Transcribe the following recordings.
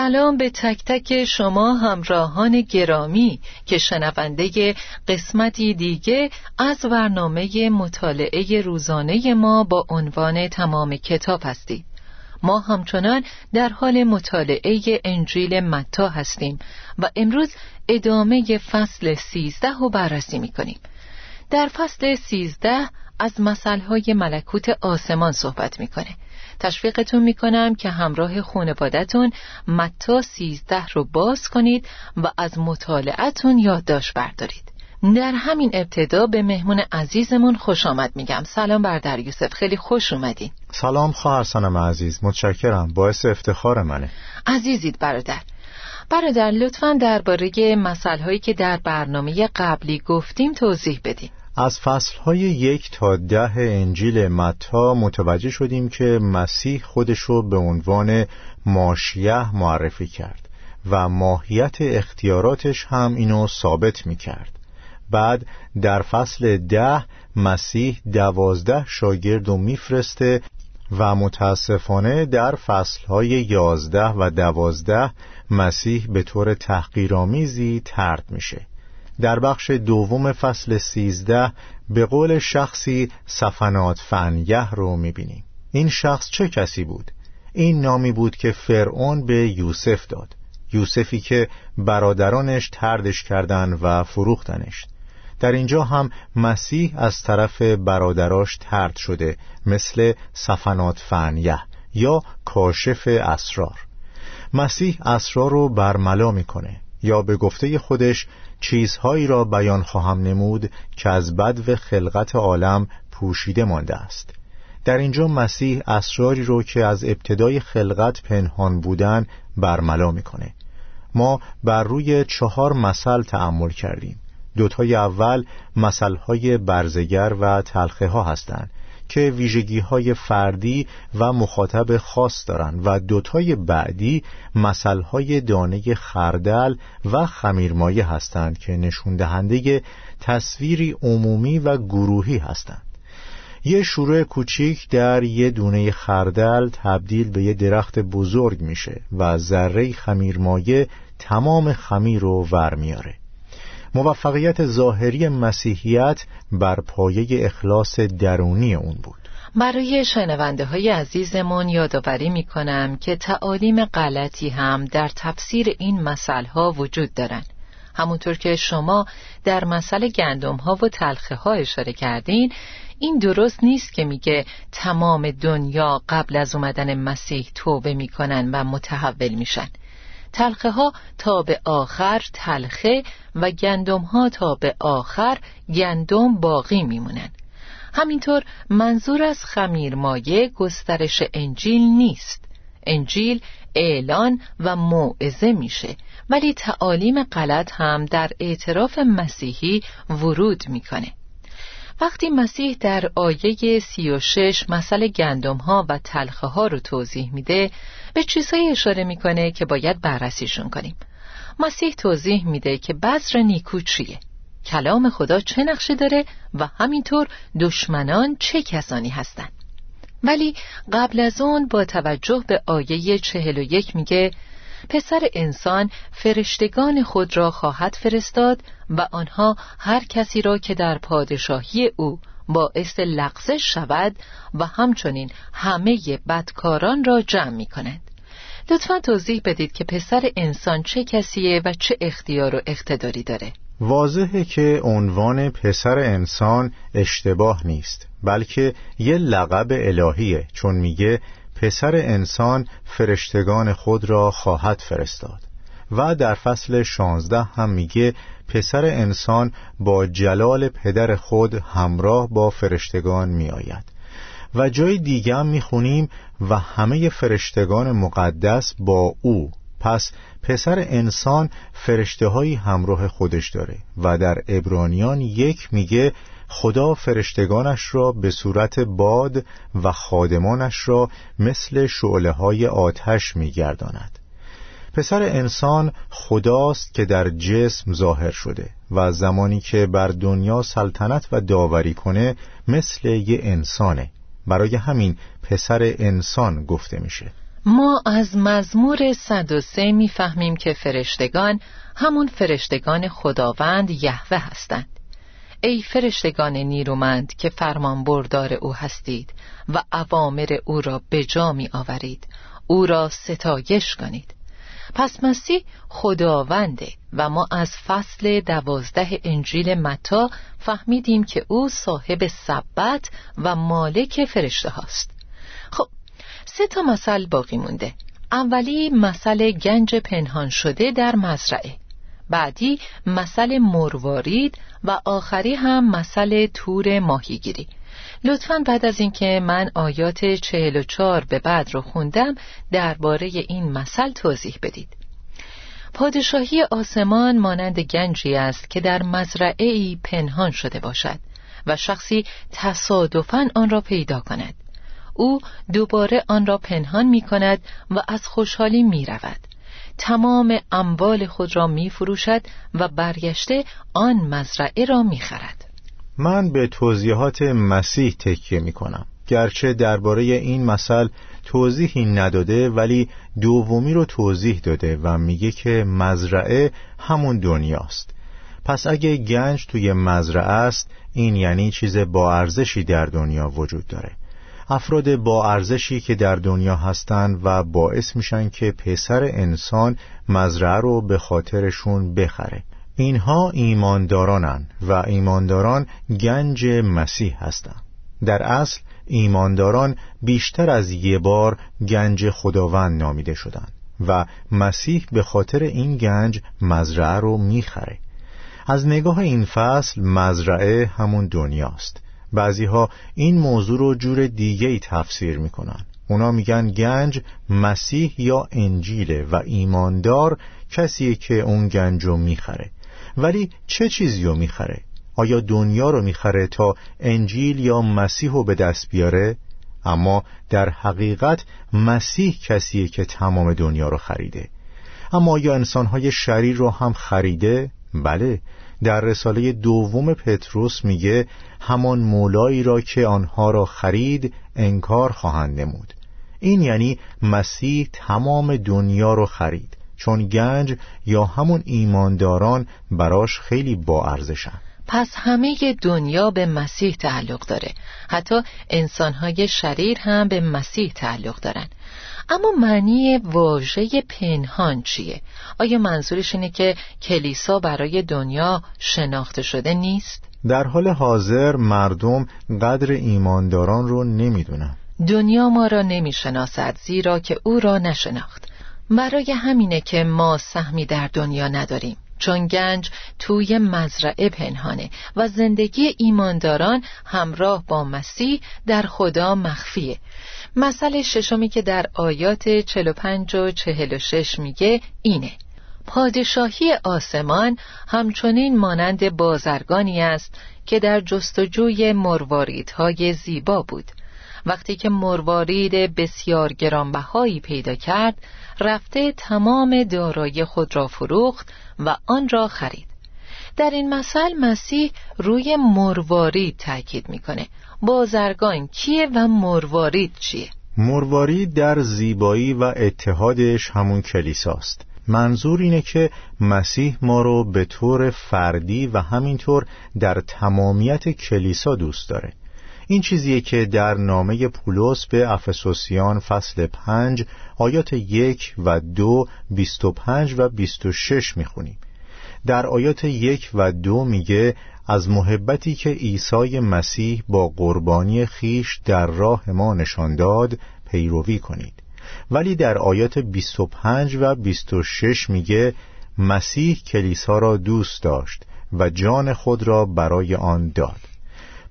سلام به تک تک شما همراهان گرامی که شنونده قسمتی دیگه از برنامه مطالعه روزانه ما با عنوان تمام کتاب هستید ما همچنان در حال مطالعه انجیل متا هستیم و امروز ادامه فصل سیزده رو بررسی می کنیم در فصل سیزده از مسئله ملکوت آسمان صحبت می‌کنه. تشویقتون می‌کنم که همراه خانوادتون متا سیزده رو باز کنید و از مطالعتون یادداشت بردارید. در همین ابتدا به مهمون عزیزمون خوش آمد میگم. سلام بردر یوسف. خیلی خوش اومدین. سلام خواهر سنم عزیز. متشکرم. باعث افتخار منه. عزیزید برادر. برادر لطفا درباره مسائل هایی که در برنامه قبلی گفتیم توضیح بدین. از فصلهای یک تا ده انجیل متا متوجه شدیم که مسیح خودش رو به عنوان ماشیه معرفی کرد و ماهیت اختیاراتش هم اینو ثابت می کرد بعد در فصل ده مسیح دوازده شاگرد و میفرسته و متاسفانه در فصلهای یازده و دوازده مسیح به طور تحقیرآمیزی ترد میشه. در بخش دوم فصل سیزده به قول شخصی سفنات فنیه رو می‌بینیم. این شخص چه کسی بود؟ این نامی بود که فرعون به یوسف داد. یوسفی که برادرانش تردش کردند و فروختنش. در اینجا هم مسیح از طرف برادراش ترد شده مثل سفنات فنیه یا کاشف اسرار. مسیح اسرار رو برملا می‌کنه یا به گفته خودش چیزهایی را بیان خواهم نمود که از بد و خلقت عالم پوشیده مانده است. در اینجا مسیح اسراری رو که از ابتدای خلقت پنهان بودن برملا می‌کنه. ما بر روی چهار مثل تأمل کردیم. دوتای اول مثلهای برزگر و تلخه ها هستند. که ویژگی های فردی و مخاطب خاص دارند و دوتای بعدی مسئله دانه خردل و خمیرمایه هستند که نشون دهنده تصویری عمومی و گروهی هستند. یه شروع کوچیک در یه دونه خردل تبدیل به یه درخت بزرگ میشه و ذره خمیرمایه تمام خمیر رو ور میاره. موفقیت ظاهری مسیحیت بر پایه اخلاص درونی اون بود. برای شنونده های عزیزمون یادآوری می کنم که تعالیم غلطی هم در تفسیر این مسئله ها وجود دارن. همونطور که شما در مسئله گندم ها و تلخه ها اشاره کردین این درست نیست که میگه تمام دنیا قبل از اومدن مسیح توبه می‌کنن و متحول میشن. تلخه ها تا به آخر تلخه و گندم ها تا به آخر گندم باقی میمونن. همینطور منظور از خمیرمایه گسترش انجیل نیست. انجیل اعلان و موعظه میشه ولی تعالیم غلط هم در اعتراف مسیحی ورود می‌کنه. وقتی مسیح در آیه سی و شش مسئله گندم ها و تلخه ها رو توضیح میده به چیزهایی اشاره می‌کنه که باید بررسیشون کنیم. مسیح توضیح میده که بذر نیکو چیه؟ کلام خدا چه نقشه داره و همینطور دشمنان چه کسانی هستند ولی قبل از اون با توجه به آیه چهل و یک میگه پسر انسان فرشتگان خود را خواهد فرستاد و آنها هر کسی را که در پادشاهی او باعث لغزش شود و همچنین همه بدکاران را جمع می کند. لطفا توضیح بدید که پسر انسان چه کسیه و چه اختیار و اقتداری داره واضحه که عنوان پسر انسان اشتباه نیست بلکه یه لقب الهیه چون میگه پسر انسان فرشتگان خود را خواهد فرستاد و در فصل شانزده هم میگه پسر انسان با جلال پدر خود همراه با فرشتگان میآید. و جای دیگه هم می‌خونیم و همه فرشتگان مقدس با او. پس پسر انسان فرشته های همراه خودش داره و در ابرانیان یک میگه خدا فرشتگانش را به صورت باد و خادمانش را مثل شعله های آتش میگرداند. پسر انسان خداست که در جسم ظاهر شده و زمانی که بر دنیا سلطنت و داوری کنه مثل یه انسانه. برای همین پسر انسان گفته میشه. ما از مزمور 103 می‌فهمیم که فرشتگان همون فرشتگان خداوند یهوه هستند. ای فرشتگان نیرومند که فرمان بردار او هستید و عوامر او را به جا می آورید او را ستایش کنید. پس مسیح خداونده و ما از فصل دوازده انجیل متا فهمیدیم که او صاحب سبت و مالک فرشته هاست. خب سه تا مثل باقی مونده. اولی مثل گنج پنهان شده در مزرعه. بعدی مثل مروارید و آخری هم مثل تور ماهیگیری. لطفا بعد از اینکه من آیات چهل و چار به بعد رو خوندم درباره این مثل توضیح بدید. پادشاهی آسمان مانند گنجی است که در مزرعه ای پنهان شده باشد و شخصی تصادفاً آن را پیدا کند. او دوباره آن را پنهان می کند و از خوشحالی می رود تمام اموال خود را می فروشد و برگشته آن مزرعه را می خرد من به توضیحات مسیح تکیه می کنم گرچه درباره این مسئله توضیحی نداده ولی دومی رو توضیح داده و میگه که مزرعه همون دنیاست. پس اگه گنج توی مزرعه است این یعنی چیز با ارزشی در دنیا وجود داره. افراد با ارزشی که در دنیا هستند و باعث میشن که پسر انسان مزرعه رو به خاطرشون بخره. اینها ایماندارانن و ایمانداران گنج مسیح هستند. در اصل ایمانداران بیشتر از یه بار گنج خداوند نامیده شدند و مسیح به خاطر این گنج مزرعه رو می‌خره. از نگاه این فصل مزرعه همون دنیاست. بعضی ها این موضوع رو جور دیگه ای تفسیر می‌کنن. اونا میگن گنج مسیح یا انجیله و ایماندار کسیه که اون گنج رو می‌خره. ولی چه چیزی رو می‌خره؟ آیا دنیا رو می‌خره تا انجیل یا مسیح رو به دست بیاره؟ اما در حقیقت مسیح کسیه که تمام دنیا رو خریده اما آیا انسانهای شریر رو هم خریده؟ بله در رساله دوم پتروس میگه همان مولایی را که آنها را خرید انکار خواهند نمود این یعنی مسیح تمام دنیا رو خرید چون گنج یا همون ایمانداران براش خیلی با ارزشن. پس همه دنیا به مسیح تعلق داره. حتی انسانهای شریر هم به مسیح تعلق دارن. اما معنی واژه پنهان چیه؟ آیا منظورش اینه که کلیسا برای دنیا شناخته شده نیست؟ در حال حاضر مردم قدر ایمانداران رو نمی‌دونن. دنیا ما را نمی‌شناسد زیرا که او را نشناخت. برای همینه که ما سهمی در دنیا نداریم. چون گنج توی مزرعه پنهانه و زندگی ایمانداران همراه با مسیح در خدا مخفیه. مسئله ششمی که در آیات 45 و 46 میگه اینه. پادشاهی آسمان همچنین مانند بازرگانی است که در جستجوی مرواریدهای زیبا بود. وقتی که مروارید بسیار گرانبهایی پیدا کرد رفته تمام دارایی خود را فروخت و آن را خرید. در این مثل مسیح روی مروارید تاکید می‌کنه. بازرگان کیه و مروارید چیه؟ مروارید در زیبایی و اتحادش همون کلیساست. منظور اینه که مسیح ما رو به طور فردی و همینطور در تمامیت کلیسا دوست داره. این چیزیه که در نامه پولس به افسوسیان فصل پنج آیات یک و دو بیست و پنج و بیست و شش می‌خونیم. در آیات یک و دو میگه از محبتی که عیسی مسیح با قربانی خیش در راه ما نشان داد پیروی کنید. ولی در آیات 25 و 26 میگه مسیح کلیسا را دوست داشت و جان خود را برای آن داد.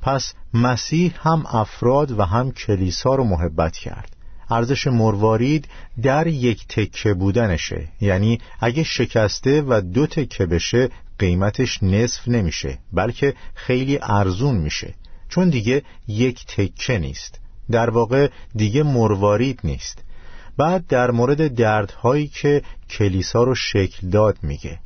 پس مسیح هم افراد و هم کلیسا رو محبت کرد. ارزش مروارید در یک تکه بودنشه. یعنی اگه شکسته و دو تکه بشه قیمتش نصف نمیشه بلکه خیلی ارزون میشه. چون دیگه یک تکه نیست. در واقع دیگه مروارید نیست. بعد در مورد دردهایی که کلیسا رو شکل داد میگه.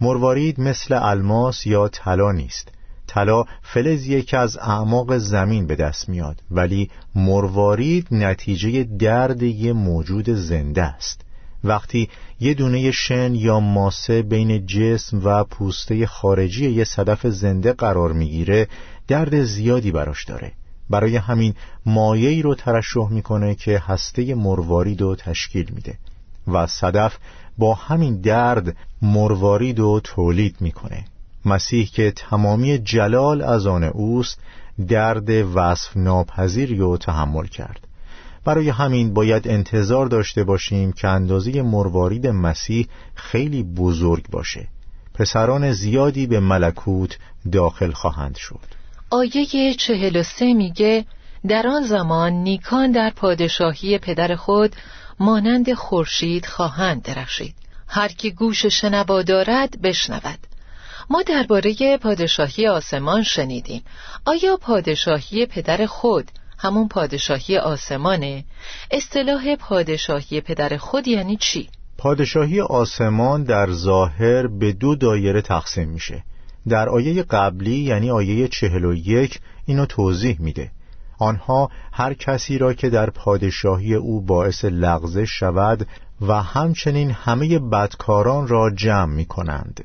مروارید مثل الماس یا طلا نیست. طلا فلزیه که از اعماق زمین به دست میاد ولی مروارید نتیجه درد یه موجود زنده است. وقتی یه دونه شن یا ماسه بین جسم و پوسته خارجی یه صدف زنده قرار می‌گیره درد زیادی براش داره. برای همین مایعی رو ترشح می‌کنه که هسته مروارید رو تشکیل میده و صدف با همین درد مروارید رو تولید می‌کنه. مسیح که تمامی جلال از آن اوست درد وصف ناپذیری رو تحمل کرد. برای همین باید انتظار داشته باشیم که اندازه مروارید مسیح خیلی بزرگ باشه. پسران زیادی به ملکوت داخل خواهند شد. آیه چهل و سه میگه در آن زمان نیکان در پادشاهی پدر خود مانند خورشید خواهند درخشید. هر کی گوش شنوا دارد بشنود. ما درباره پادشاهی آسمان شنیدیم. آیا پادشاهی پدر خود همون پادشاهی آسمانه؟ اصطلاح پادشاهی پدر خود یعنی چی؟ پادشاهی آسمان در ظاهر به دو دایره تقسیم میشه. در آیه قبلی یعنی آیه چهل و یک اینو توضیح میده. آنها هر کسی را که در پادشاهی او باعث لغزش شود و همچنین همه بدکاران را جمع می کنند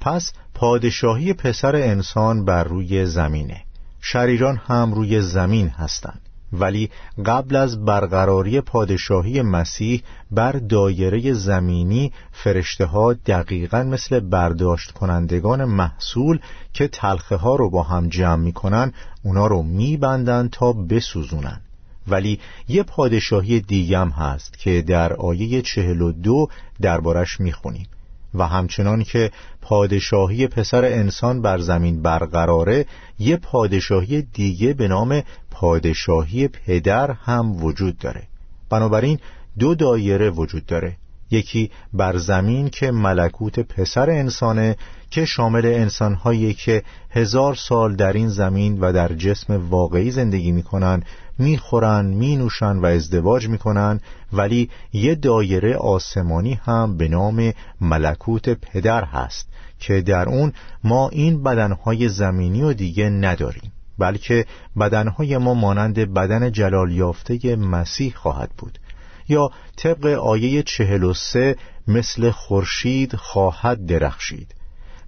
پس پادشاهی پسر انسان بر روی زمینه. شریران هم روی زمین هستند. ولی قبل از برقراری پادشاهی مسیح بر دایره زمینی فرشته ها دقیقا مثل برداشت کنندگان محصول که تلخه ها رو با هم جمع می‌کنن اونا رو میبندن تا بسوزونن. ولی یه پادشاهی دیگم هست که در آیه چهل و دو دربارش می‌خونیم. و همچنان که پادشاهی پسر انسان بر زمین برقراره یه پادشاهی دیگه به نام پادشاهی پدر هم وجود داره. بنابراین دو دایره وجود داره. یکی بر زمین که ملکوت پسر انسانه که شامل انسانهایی که هزار سال در این زمین و در جسم واقعی زندگی می‌کنن می‌خورن مینوشن و ازدواج می‌کنن ولی یه دایره آسمانی هم به نام ملکوت پدر هست که در اون ما این بدنهای زمینی و دیگه نداریم بلکه بدنهای ما مانند بدن جلال یافته مسیح خواهد بود. یا طبق آیه چهل و سه مثل خورشید خواهد درخشید.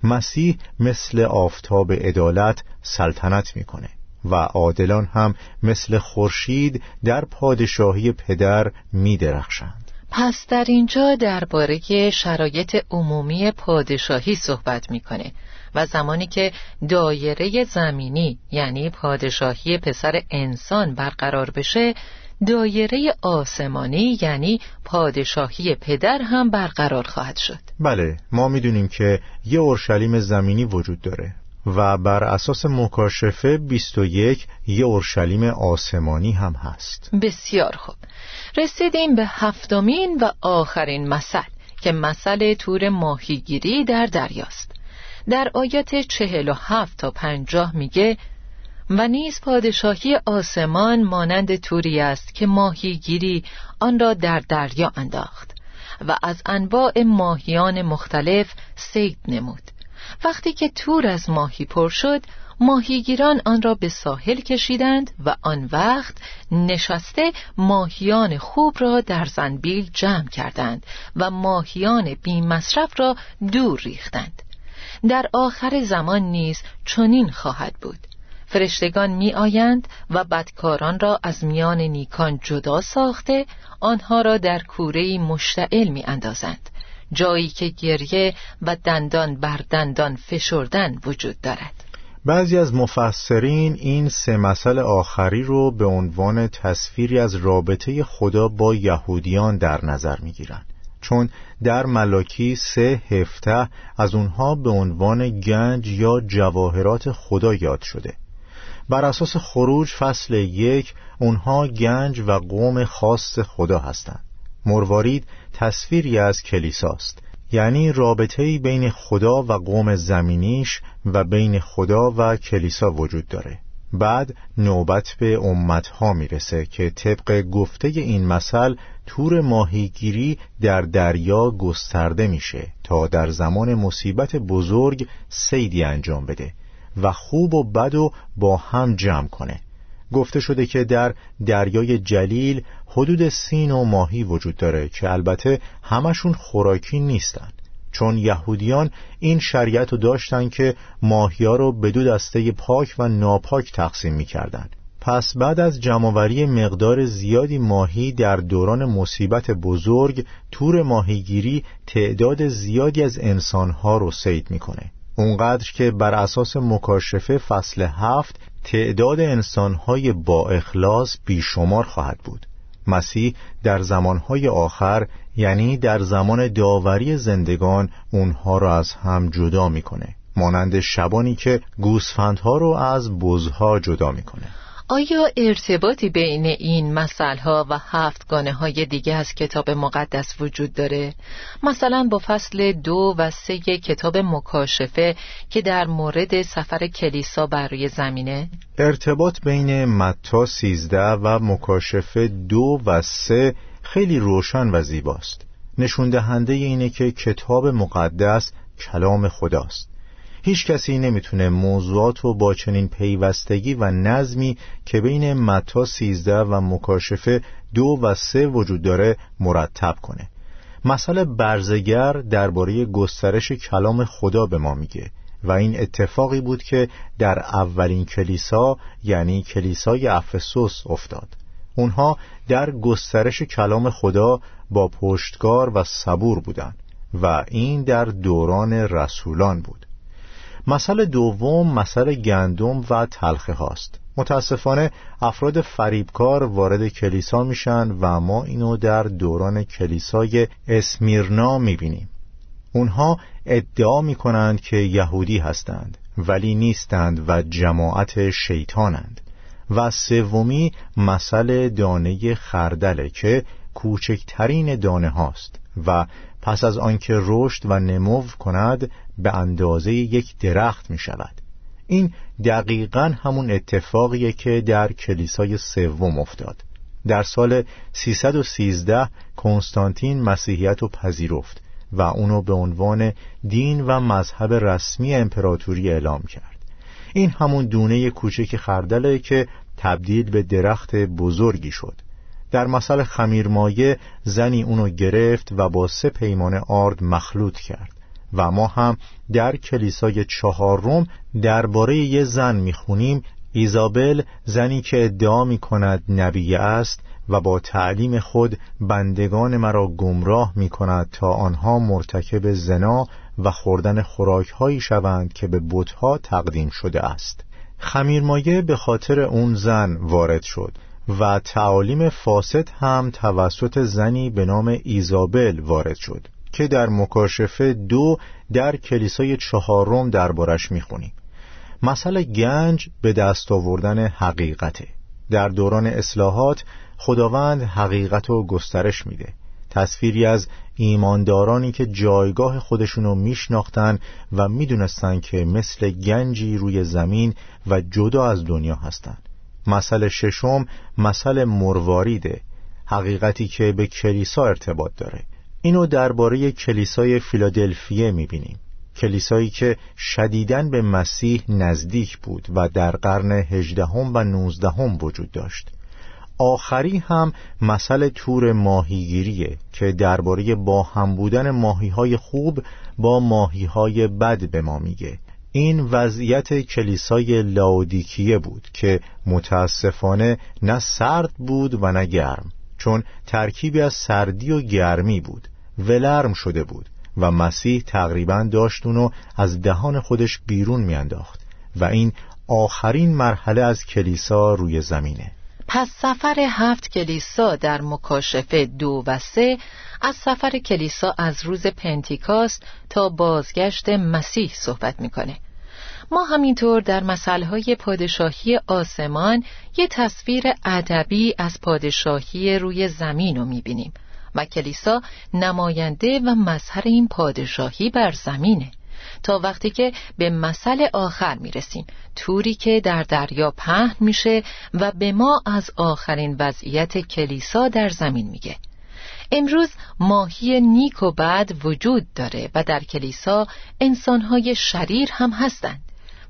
مسیح مثل آفتاب عدالت سلطنت می‌کنه و عادلان هم مثل خورشید در پادشاهی پدر میدرخشند. پس در اینجا درباره شرایط عمومی پادشاهی صحبت می‌کنه و زمانی که دایره زمینی یعنی پادشاهی پسر انسان برقرار بشه دایره آسمانی یعنی پادشاهی پدر هم برقرار خواهد شد. بله ما می‌دونیم که یه اورشلیم زمینی وجود داره و بر اساس مکاشفه 21 یه اورشلیم آسمانی هم هست. بسیار خوب. رسیدیم به هفتمین و آخرین مثل که مثل تور ماهیگیری در دریاست. در آیات چهل و هفت تا پنجاه میگه و نیز پادشاهی آسمان مانند توری است که ماهیگیری آن را در دریا انداخت و از انواع ماهیان مختلف سید نمود. وقتی که تور از ماهی پر شد ماهیگیران آن را به ساحل کشیدند و آن وقت نشسته ماهیان خوب را در زنبیل جمع کردند و ماهیان بی مصرف را دور ریختند. در آخر زمان نیز چنین خواهد بود. فرشتگان می آیند و بدکاران را از میان نیکان جدا ساخته آنها را در کوره مشتعل می اندازند جایی که گریه و دندان بر دندان فشردن وجود دارد. بعضی از مفسرین این سه مسئله آخری رو به عنوان تصویری از رابطه خدا با یهودیان در نظر می‌گیرند. چون در ملاکی سه هفته از اونها به عنوان گنج یا جواهرات خدا یاد شده. بر اساس خروج فصل یک اونها گنج و قوم خاص خدا هستند. مروارید تصویری از کلیساست. یعنی رابطه بین خدا و قوم زمینیش و بین خدا و کلیسا وجود داره. بعد نوبت به امتها می‌رسه که طبق گفته این مثل تور ماهیگیری در دریا گسترده میشه تا در زمان مصیبت بزرگ سیدی انجام بده. و خوب و بد و با هم جمع کنه. گفته شده که در دریای جلیل حدود سین و ماهی وجود داره که البته همشون خوراکی نیستن. چون یهودیان این شریعت رو داشتن که ماهیا رو به دو دسته پاک و ناپاک تقسیم می‌کردن. پس بعد از جمعوری مقدار زیادی ماهی در دوران مصیبت بزرگ تور ماهیگیری تعداد زیادی از انسانها رو سید می‌کنه. اونقدر که بر اساس مکاشفه فصل هفت تعداد انسانهای با اخلاص بیشمار خواهد بود. مسیح در زمانهای آخر یعنی در زمان داوری زندگان اونها را از هم جدا می‌کنه مانند شبانی که گوسفندها رو از بزها جدا می‌کنه. آیا ارتباطی بین این مسئله و هفتگانه های دیگه از کتاب مقدس وجود داره؟ مثلا با فصل دو و سه کتاب مکاشفه که در مورد سفر کلیسا بر روی زمینه؟ ارتباط بین متا سیزده و مکاشفه دو و سه خیلی روشن و زیباست نشون دهنده اینه که کتاب مقدس کلام خداست هیچ کسی نمی‌تونه موضوعات رو با چنین پیوستگی و نظمی که بین متا سیزده و مکاشفه دو و سه وجود داره مرتب کنه. مسئله برزگر درباره گسترش کلام خدا به ما میگه و این اتفاقی بود که در اولین کلیسا یعنی کلیسای افسوس افتاد. اونها در گسترش کلام خدا با پشتگار و صبور بودند و این در دوران رسولان بود. مسئله دوم مسئله گندم و تلخه هاست. متاسفانه افراد فریبکار وارد کلیسا میشن و ما اینو در دوران کلیسای اسمیرنا می‌بینیم. اونها ادعا می‌کنند که یهودی هستند ولی نیستند و جماعت شیطانند. و سومی مسئله دانه خردله که کوچکترین دانه هاست و پس از آنکه رشد و نمو کند به اندازه یک درخت می شود این دقیقا همون اتفاقیه که در کلیسای سوم افتاد. در سال 313 کنستانتین مسیحیت رو پذیرفت و اونو به عنوان دین و مذهب رسمی امپراتوری اعلام کرد. این همون دونه کوچک خردله که تبدیل به درخت بزرگی شد. در مثل خمیرمایه زنی اونو گرفت و با سه پیمان آرد مخلوط کرد و ما هم در کلیسای چهارم درباره یه زن می‌خونیم. ایزابل زنی که ادعا می کند نبی است و با تعلیم خود بندگان مرا گمراه می کند تا آنها مرتکب زنا و خوردن خوراکهایی شوند که به بتها تقدیم شده است. خمیرمایه به خاطر اون زن وارد شد. و تعالیم فاسد هم توسط زنی به نام ایزابل وارد شد که در مکاشفه دو در کلیسای چهارم دربارش می‌خونیم مسئله گنج به دست آوردن حقیقته. در دوران اصلاحات خداوند حقیقت و گسترش میده. تصویری از ایماندارانی که جایگاه خودشونو میشناختن و می‌دونستن که مثل گنجی روی زمین و جدا از دنیا هستند مسئله ششم مسئله مرواریده حقیقتی که به کلیسا ارتباط داره. اینو درباره کلیسای فیلادلفیه می‌بینیم. کلیسایی که شدیداً به مسیح نزدیک بود و در قرن هجدهم و نوزدهم وجود داشت. آخری هم مسئله تور ماهیگیریه که درباره با هم بودن ماهیهای خوب با ماهیهای بد به ما میگه. این وضعیت کلیسای لاودیکیه بود که متاسفانه نه سرد بود و نه گرم چون ترکیبی از سردی و گرمی بود ولرم شده بود و مسیح تقریبا داشت اونو از دهان خودش بیرون میانداخت و این آخرین مرحله از کلیسا روی زمینه. پس سفر هفت کلیسا در مکاشفه دو و سه از سفر کلیسا از روز پنتیکاست تا بازگشت مسیح صحبت می‌کنه. ما همینطور در مسئله پادشاهی آسمان یه تصویر ادبی از پادشاهی روی زمین رو می‌بینیم و کلیسا نماینده و مظهر این پادشاهی بر زمینه. تا وقتی که به مسئله آخر می‌رسیم. توری که در دریا پهن میشه و به ما از آخرین وضعیت کلیسا در زمین میگه. امروز ماهی نیک و بد وجود داره و در کلیسا انسانهای شریر هم هستند.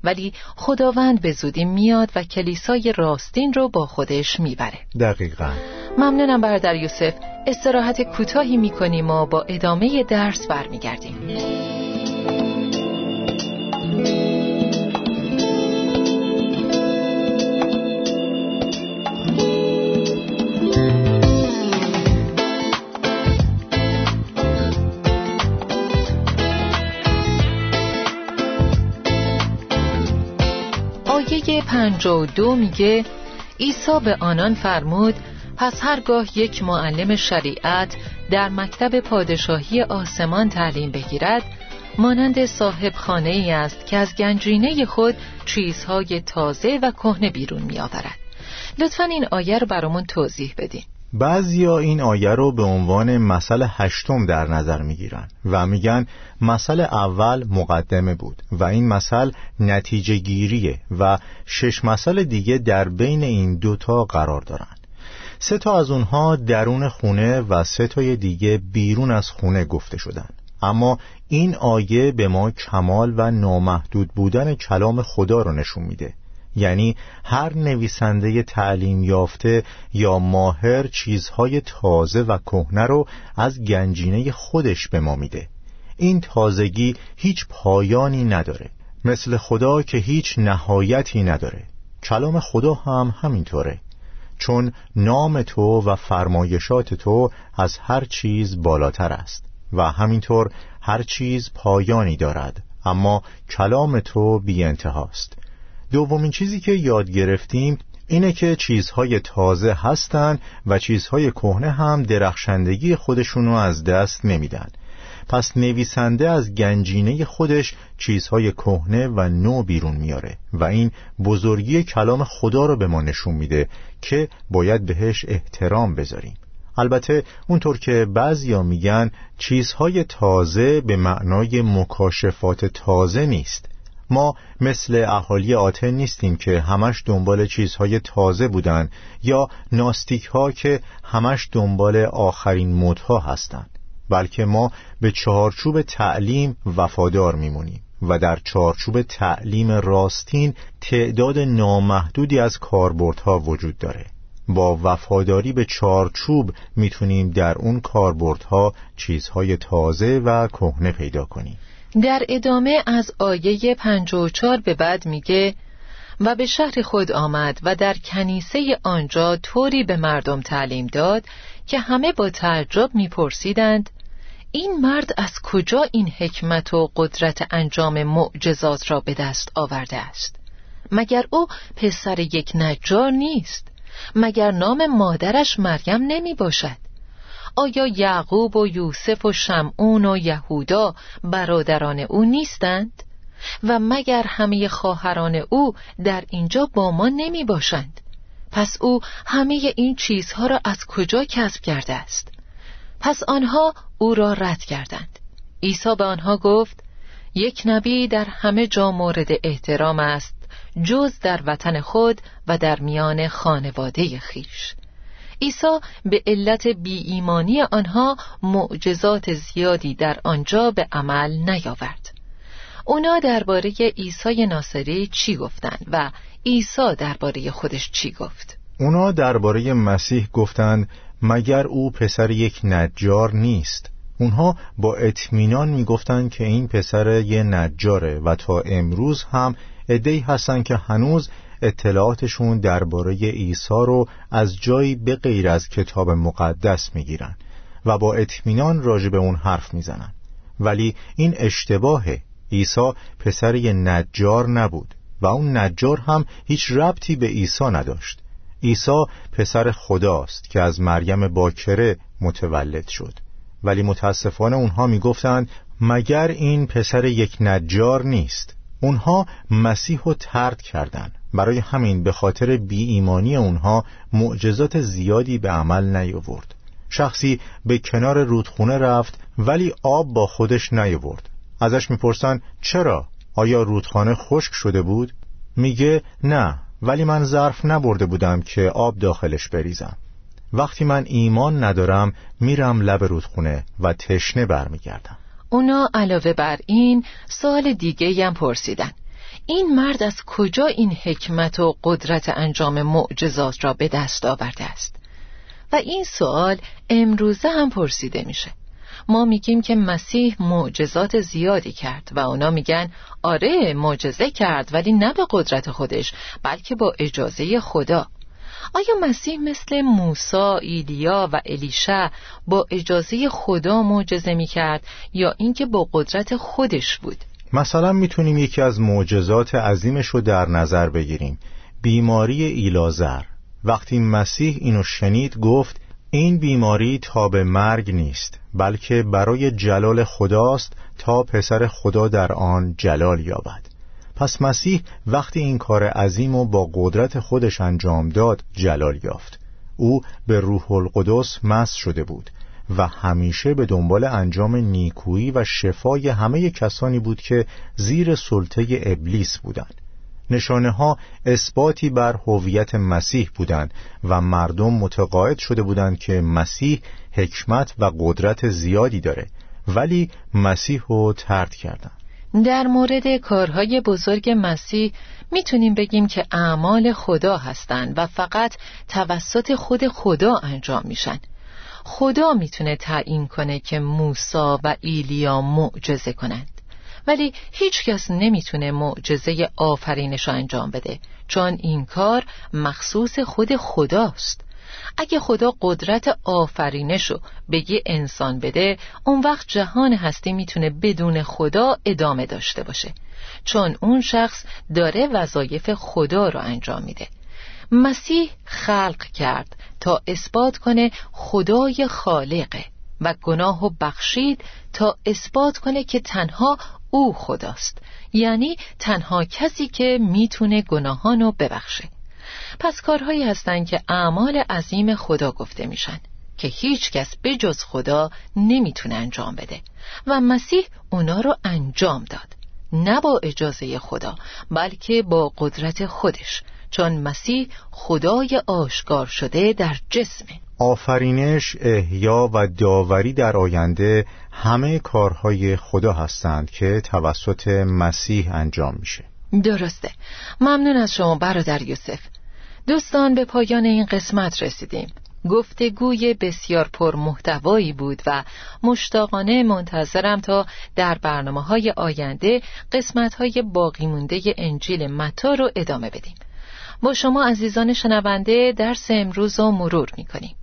ولی خداوند به زودی میاد و کلیسای راستین رو با خودش می‌بره. دقیقا. ممنونم برادر یوسف. استراحت کوتاهی می‌کنیم و با ادامه درس برمیگردیم. آیه پنجا و دو میگه عیسی به آنان فرمود پس هرگاه یک معلم شریعت در مکتب پادشاهی آسمان تعلیم بگیرد مانند صاحب خانه ای است که از گنجینه خود چیزهای تازه و کهنه بیرون می آورد لطفا این آیه رو برامون توضیح بدین. بعضیا این آیه رو به عنوان مسئله هشتم در نظر می‌گیرن و میگن مسئله اول مقدمه بود و این مسئله نتیجه گیریه و شش مسئله دیگه در بین این دوتا قرار دارن. سه تا از اونها درون خونه و سه تای دیگه بیرون از خونه گفته شدن. اما این آیه به ما کمال و نامحدود بودن کلام خدا رو نشون میده. یعنی هر نویسنده تعلیم یافته یا ماهر چیزهای تازه و کهنه رو از گنجینه خودش به ما میده. این تازگی هیچ پایانی نداره. مثل خدا که هیچ نهایتی نداره. کلام خدا هم همینطوره. چون نام تو و فرمایشات تو از هر چیز بالاتر است. و همینطور هر چیز پایانی دارد اما کلام تو بی انتهاست دومین چیزی که یاد گرفتیم اینه که چیزهای تازه هستند و چیزهای کهنه هم درخشندگی خودشونو از دست نمیدن. پس نویسنده از گنجینه خودش چیزهای کهنه و نو بیرون میاره و این بزرگی کلام خدا رو به ما نشون میده که باید بهش احترام بذاریم. البته اونطور که بعضیا میگن چیزهای تازه به معنای مکاشفات تازه نیست. ما مثل اهالی آتن نیستیم که همش دنبال چیزهای تازه بودن یا ناستیک ها که همش دنبال آخرین مدها هستند بلکه ما به چارچوب تعلیم وفادار میمونیم و در چارچوب تعلیم راستین تعداد نامحدودی از کاربردها وجود داره. با وفاداری به چارچوب می‌تونیم در اون کاربردها چیزهای تازه و کهنه پیدا کنیم. در ادامه از آیه 54 به بعد میگه و به شهر خود آمد و در کنیسه آنجا طوری به مردم تعلیم داد که همه با تعجب میپرسیدند این مرد از کجا این حکمت و قدرت انجام معجزات را به دست آورده است؟ مگر او پسر یک نجار نیست؟ مگر نام مادرش مریم نمی باشد آیا یعقوب و یوسف و شمعون و یهودا برادران او نیستند؟ و مگر همه خواهران او در اینجا با ما نمی باشند؟ پس او همه این چیزها را از کجا کسب کرده است؟ پس آنها او را رد کردند عیسی به آنها گفت یک نبی در همه جا مورد احترام است جز در وطن خود و در میان خانواده خیش. عیسی به علت بی ایمانی آنها معجزات زیادی در آنجا به عمل نیاورد. اونا درباره عیسی ناصری چی گفتند و عیسی درباره خودش چی گفت؟ اونا درباره مسیح گفتند مگر او پسر یک نجار نیست؟ اونها با اطمینان می‌گفتند که این پسر یه نجاره و تا امروز هم ادهی هستن که هنوز اطلاعاتشون درباره عیسی رو از جایی به غیر از کتاب مقدس می‌گیرن و با اطمینان راجع به اون حرف می‌زنن. ولی این اشتباهه عیسی پسر یه نجار نبود و اون نجار هم هیچ ربطی به عیسی نداشت. عیسی پسر خداست که از مریم باکره متولد شد. ولی متاسفانه اونها می‌گفتند مگر این پسر یک نجار نیست؟ اونها مسیح رو ترد کردند برای همین به خاطر بی ایمانی اونها معجزات زیادی به عمل نیاورد. شخصی به کنار رودخونه رفت ولی آب با خودش نیاورد. ازش می‌پرسن چرا؟ آیا رودخانه خشک شده بود؟ میگه نه ولی من ظرف نبرده بودم که آب داخلش بریزم. وقتی من ایمان ندارم میرم لب رودخونه و تشنه برمیگردم. اونا علاوه بر این سوال دیگه هم پرسیدن. این مرد از کجا این حکمت و قدرت انجام معجزات را به دست آورده است؟ و این سوال امروزه هم پرسیده میشه. ما میگیم که مسیح معجزات زیادی کرد و اونا میگن آره معجزه کرد ولی نه به قدرت خودش بلکه با اجازه خدا. آیا مسیح مثل موسا، ایلیا و الیشا با اجازه خدا معجزه می‌کرد یا اینکه با قدرت خودش بود؟ مثلا می‌تونیم یکی از معجزات عظیمش رو در نظر بگیریم. بیماری ایلازر وقتی مسیح اینو شنید گفت این بیماری تا به مرگ نیست بلکه برای جلال خداست تا پسر خدا در آن جلال یابد. پس مسیح وقتی این کار عظیم و با قدرت خودش انجام داد جلال یافت. او به روح القدس مس شده بود و همیشه به دنبال انجام نیکویی و شفای همه کسانی بود که زیر سلطه ابلیس بودند. نشانه ها اثباتی بر هویت مسیح بودند و مردم متقاعد شده بودند که مسیح حکمت و قدرت زیادی داره ولی مسیح رو ترد کردند. در مورد کارهای بزرگ مسیح می‌تونیم بگیم که اعمال خدا هستند و فقط توسط خود خدا انجام میشن. خدا می‌تونه تعیین کنه که موسا و ایلیا معجزه کنند. ولی هیچ کس نمی‌تونه معجزه آفرینش انجام بده چون این کار مخصوص خود خداست. اگه خدا قدرت آفرینش رو به یه انسان بده اون وقت جهان هستی می‌تونه بدون خدا ادامه داشته باشه. چون اون شخص داره وظایف خدا رو انجام میده. مسیح خلق کرد تا اثبات کنه خدای خالقه و گناه و بخشید تا اثبات کنه که تنها او خداست. یعنی تنها کسی که می‌تونه گناهانو ببخشه. پس کارهایی هستند که اعمال عظیم خدا گفته میشن که هیچ کس به جز خدا نمی‌تونه انجام بده. و مسیح اونا رو انجام داد. نه با اجازه خدا بلکه با قدرت خودش. چون مسیح خدای آشکار شده در جسمه آفرینش، احیا و داوری در آینده همه کارهای خدا هستند که توسط مسیح انجام میشه. درسته. ممنون از شما برادر یوسف. دوستان به پایان این قسمت رسیدیم. گفتگوی بسیار پر محتوایی بود و مشتاقانه منتظرم تا در برنامه های آینده قسمت های باقی مونده انجیل متا رو ادامه بدیم. با شما عزیزان شنونده درس امروز رو مرور می کنیم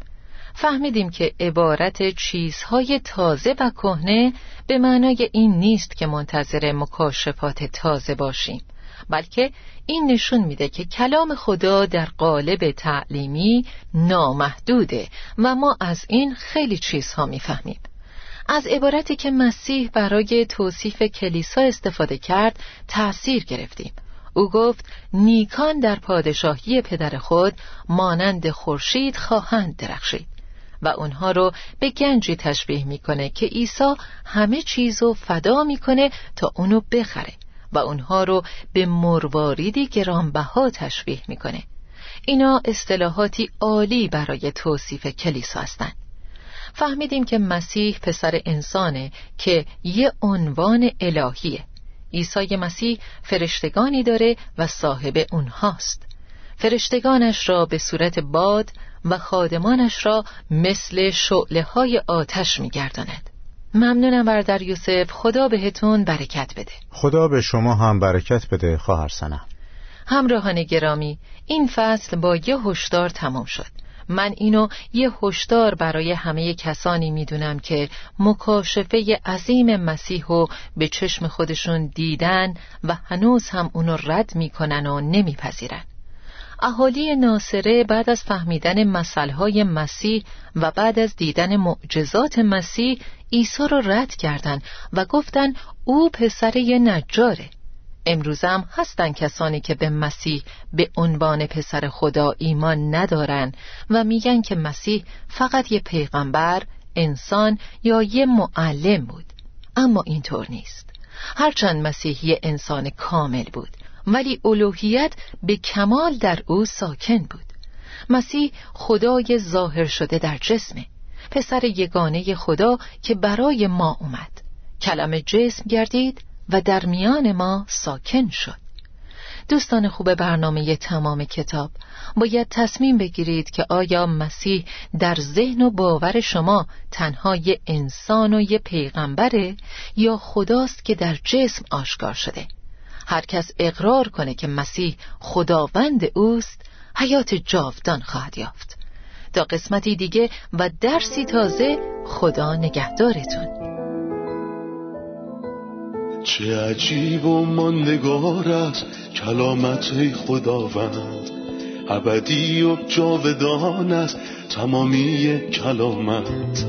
فهمیدیم که عبارت چیزهای تازه و کهنه به معنای این نیست که منتظر مکاشفات تازه باشیم. بلکه این نشون میده که کلام خدا در قالب تعلیمی نامحدوده و ما از این خیلی چیزها می‌فهمیم. از عبارتی که مسیح برای توصیف کلیسا استفاده کرد تأثیر گرفتیم. او گفت نیکان در پادشاهی پدر خود مانند خورشید خواهند درخشید. و اونها رو به گنجی تشبیه می‌کنه که عیسی همه چیزو فدا می‌کنه تا اونو بخره. و اونها رو به مرواریدی گرانبها تشبیه می‌کنه. اینا اصطلاحاتی عالی برای توصیف کلیسا هستند. فهمیدیم که مسیح پسر انسانه که یه عنوان الهیه. عیسی مسیح فرشتگانی داره و صاحب اونهاست. فرشتگانش را به صورت باد و خادمانش را مثل شعله های آتش میگرداند. ممنونم بردر یوسف. خدا بهتون برکت بده. خدا به شما هم برکت بده خواهر سنم همراهان گرامی این فصل با یه هشدار تمام شد. من اینو یه هشدار برای همه کسانی می‌دونم که مکاشفه عظیم مسیح رو به چشم خودشون دیدن و هنوز هم اونو رد می‌کنن و نمیپذیرن. اهالی ناصره بعد از فهمیدن مسئله مسیح و بعد از دیدن معجزات مسیح عیسی را رد کردند و گفتند او پسر یه نجاره. امروزم هستن کسانی که به مسیح به عنوان پسر خدا ایمان ندارن و میگن که مسیح فقط یه پیغمبر، انسان یا یه معلم بود. اما اینطور نیست. هرچند مسیحی انسان کامل بود ولی الوهیت به کمال در او ساکن بود. مسیح خدای ظاهر شده در جسمه. پسر یگانه خدا که برای ما اومد. کلمه جسم گردید و در میان ما ساکن شد. دوستان خوب برنامه تمام کتاب باید تصمیم بگیرید که آیا مسیح در ذهن و باور شما تنها یه انسان و یه پیغمبره یا خداست که در جسم آشکار شده؟ هر کس اقرار کنه که مسیح خداوند اوست حیات جاودان خواهد یافت. تا قسمتی دیگه و درسی تازه خدا نگهدارتون. چه عجیب و ماندگار است کلامت خداوند. ابدی و جاودان است تمامی کلامت.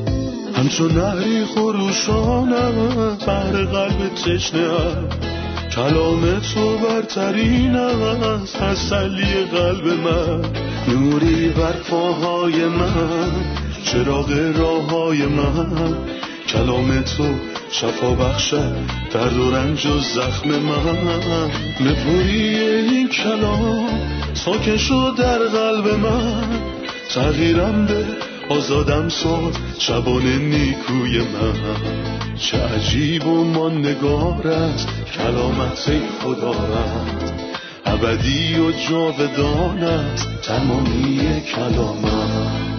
همچون نهری خروشانم بر قلب تشنه کلام تو برترین است تسلی قلب من. نوری بر پاهای من چراغ راه های من. کلام تو شفا بخشد درد و رنج و زخم من. نپوری این کلام ساکن شد در قلب من. تغییرم به آزادم ساد شبان نیکوی من. چه عجیب و ماندگار است. کلامت خدا رد ابدی و جاودان است. تمامی کلامت.